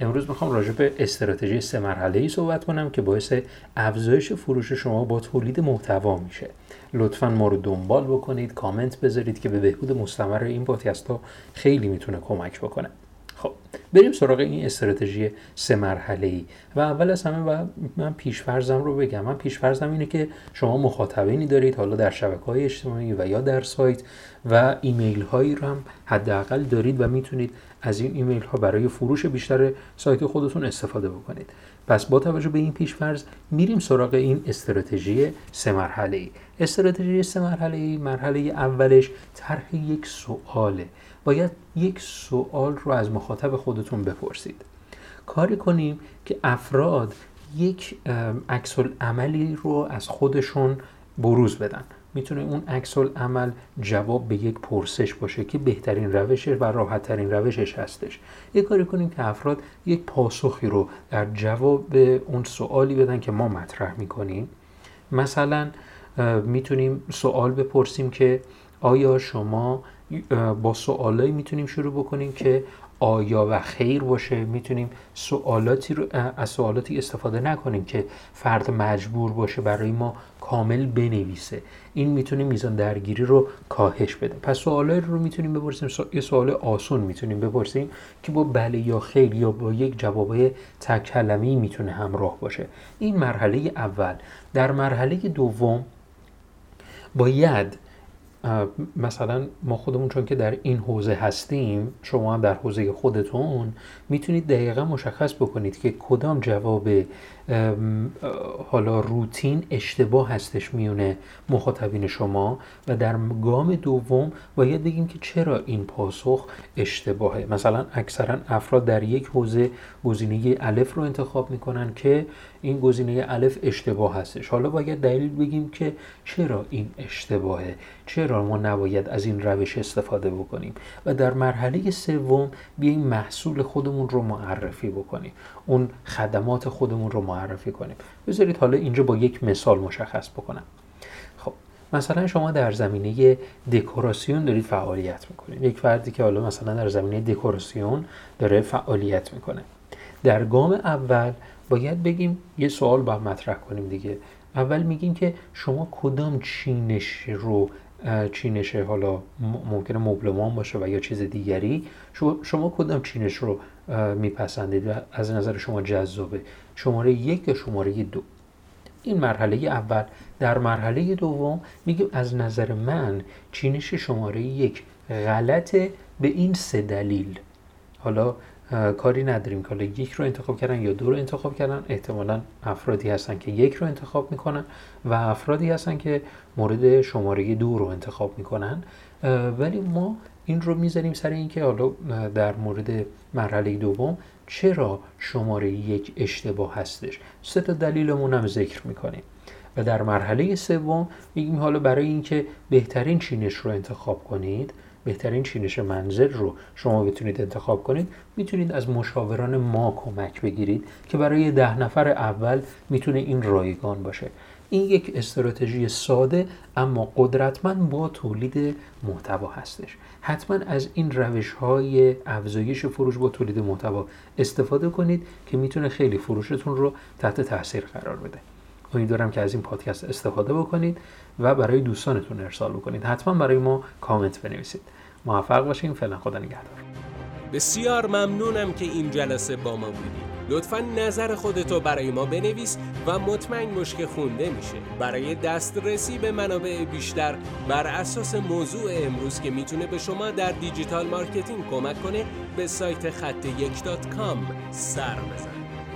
امروز می‌خوام راجع به استراتژی سه مرحله ای صحبت کنم که باعث افزایش فروش شما با تولید محتوا میشه. لطفا ما رو دنبال بکنید کامنت بذارید که به بهبود مستمر این پادکست ها خیلی می‌تونه کمک بکنه. خب بریم سراغ این استراتژی سه مرحله ای و اول از همه و من پیشفرزم رو بگم. من پیشفرزم اینه که شما مخاطبینی دارید حالا در شبکه های اجتماعی و یا در سایت و ایمیل هایی رو هم حداقل دارید و می‌تونید از این ایمیل ها برای فروش بیشتر سایت خودتون استفاده بکنید. پس با توجه به این پیشفرض میریم سراغ این استراتژی سه مرحله ای استراتژی سه مرحله ای مرحله اولش طرح یک سواله باید یک سوال رو از مخاطب خودتون بپرسید. کاری کنیم که افراد یک عکس عملی رو از خودشون بروز بدن. می‌تونه اون عکس عمل جواب به یک پرسش باشه که بهترین روشش و راحت ترین روشش هستش. یه کاری کنیم که افراد یک پاسخی رو در جواب به اون سوالی بدن که ما مطرح می‌کنیم. مثلا می‌تونیم سوال بپرسیم که آیا شما با سوالایی می‌تونیم شروع بکنیم که آیا و خیر باشه. می‌تونیم سوالاتی رو از سوالاتی استفاده نکنیم که فرد مجبور باشه برای ما کامل بنویسه. این می‌تونه میزان درگیری رو کاهش بده پس سوالایی رو می‌تونیم بپرسیم. یه سوال آسون می‌تونیم بپرسیم که با بله یا خیر یا با یک جوابه تک کلمه‌ای می‌تونه همراه باشه. این مرحله اول. در مرحله دوم باید مثلا ما خودمون چون که در این حوزه هستیم شما هم در حوزه خودتون می‌تونید دقیقا مشخص بکنید که کدام جواب حالا روتین اشتباه هستش میونه مخاطبین شما و در گام دوم باید بگیم که چرا این پاسخ اشتباهه؟ مثلا اکثرا افراد در یک حوزه گزینه الف رو انتخاب می‌کنن که این گزینه الف اشتباه هستش. حالا باید دلیل بگیم که چرا این اشتباهه؟ چرا ما نباید از این روش استفاده بکنیم؟ و در مرحله سوم بیایم محصول خودمون رو معرفی بکنیم. اون خدمات خودمون رو معرفی کنیم. بذارید حالا اینجا با یک مثال مشخص بکنم. خب مثلا شما در زمینه دکوراسیون دارید فعالیت می‌کنید. یک فردی که حالا مثلا در زمینه دکوراسیون داره فعالیت می‌کنه. در گام اول باید بگیم یه سوال با مطرح کنیم دیگه. اول میگیم که شما کدام چینش رو چینش حالا ممکنه مبلمان باشه و یا چیز دیگری. شما کدام چینش رو میپسندید و از نظر شما جذابه؟ شماره یک یا شماره دو؟ این مرحله اول. در مرحله دوم میگیم از نظر من چینش شماره یک غلطه به این سه دلیل. حالا کاری نداریم که حالا یک رو انتخاب کردن یا دو رو انتخاب کردن. احتمالا افرادی هستن که یک رو انتخاب می‌کنن و افرادی هستن که مورد شماره دو رو انتخاب می‌کنن. ولی ما این رو می‌ذاریم سر اینکه حالا در مورد مرحله دوم چرا شماره یک اشتباه هستش؟ سه تا دلیلمون هم ذکر می‌کنیم. و در مرحله سوم میگیم حالا برای اینکه بهترین چینش رو انتخاب کنید بهترین چینش منزل رو شما بتونید انتخاب کنید می‌تونید از مشاوران ما کمک بگیرید که برای ده نفر اول می‌تونه این رایگان باشه. این یک استراتژی ساده اما قدرتمند با تولید محتوا هستش. حتما از این روش های افزایش فروش با تولید محتوا استفاده کنید که می‌تونه خیلی فروشتون رو تحت تاثیر قرار بده. امیدوارم که از این پادکست استفاده بکنید و برای دوستانتون ارسال بکنید. حتما برای ما کامنت بنویسید. موفق باشین. فعلا خدا نگهدار. بسیار ممنونم که این جلسه با ما بودید. لطفا نظر خودتو برای ما بنویس و مطمئن که خونده میشه. برای دسترسی به منابع بیشتر بر اساس موضوع امروز که می‌تونه به شما در digital marketing کمک کنه به سایت خط یک سر بزن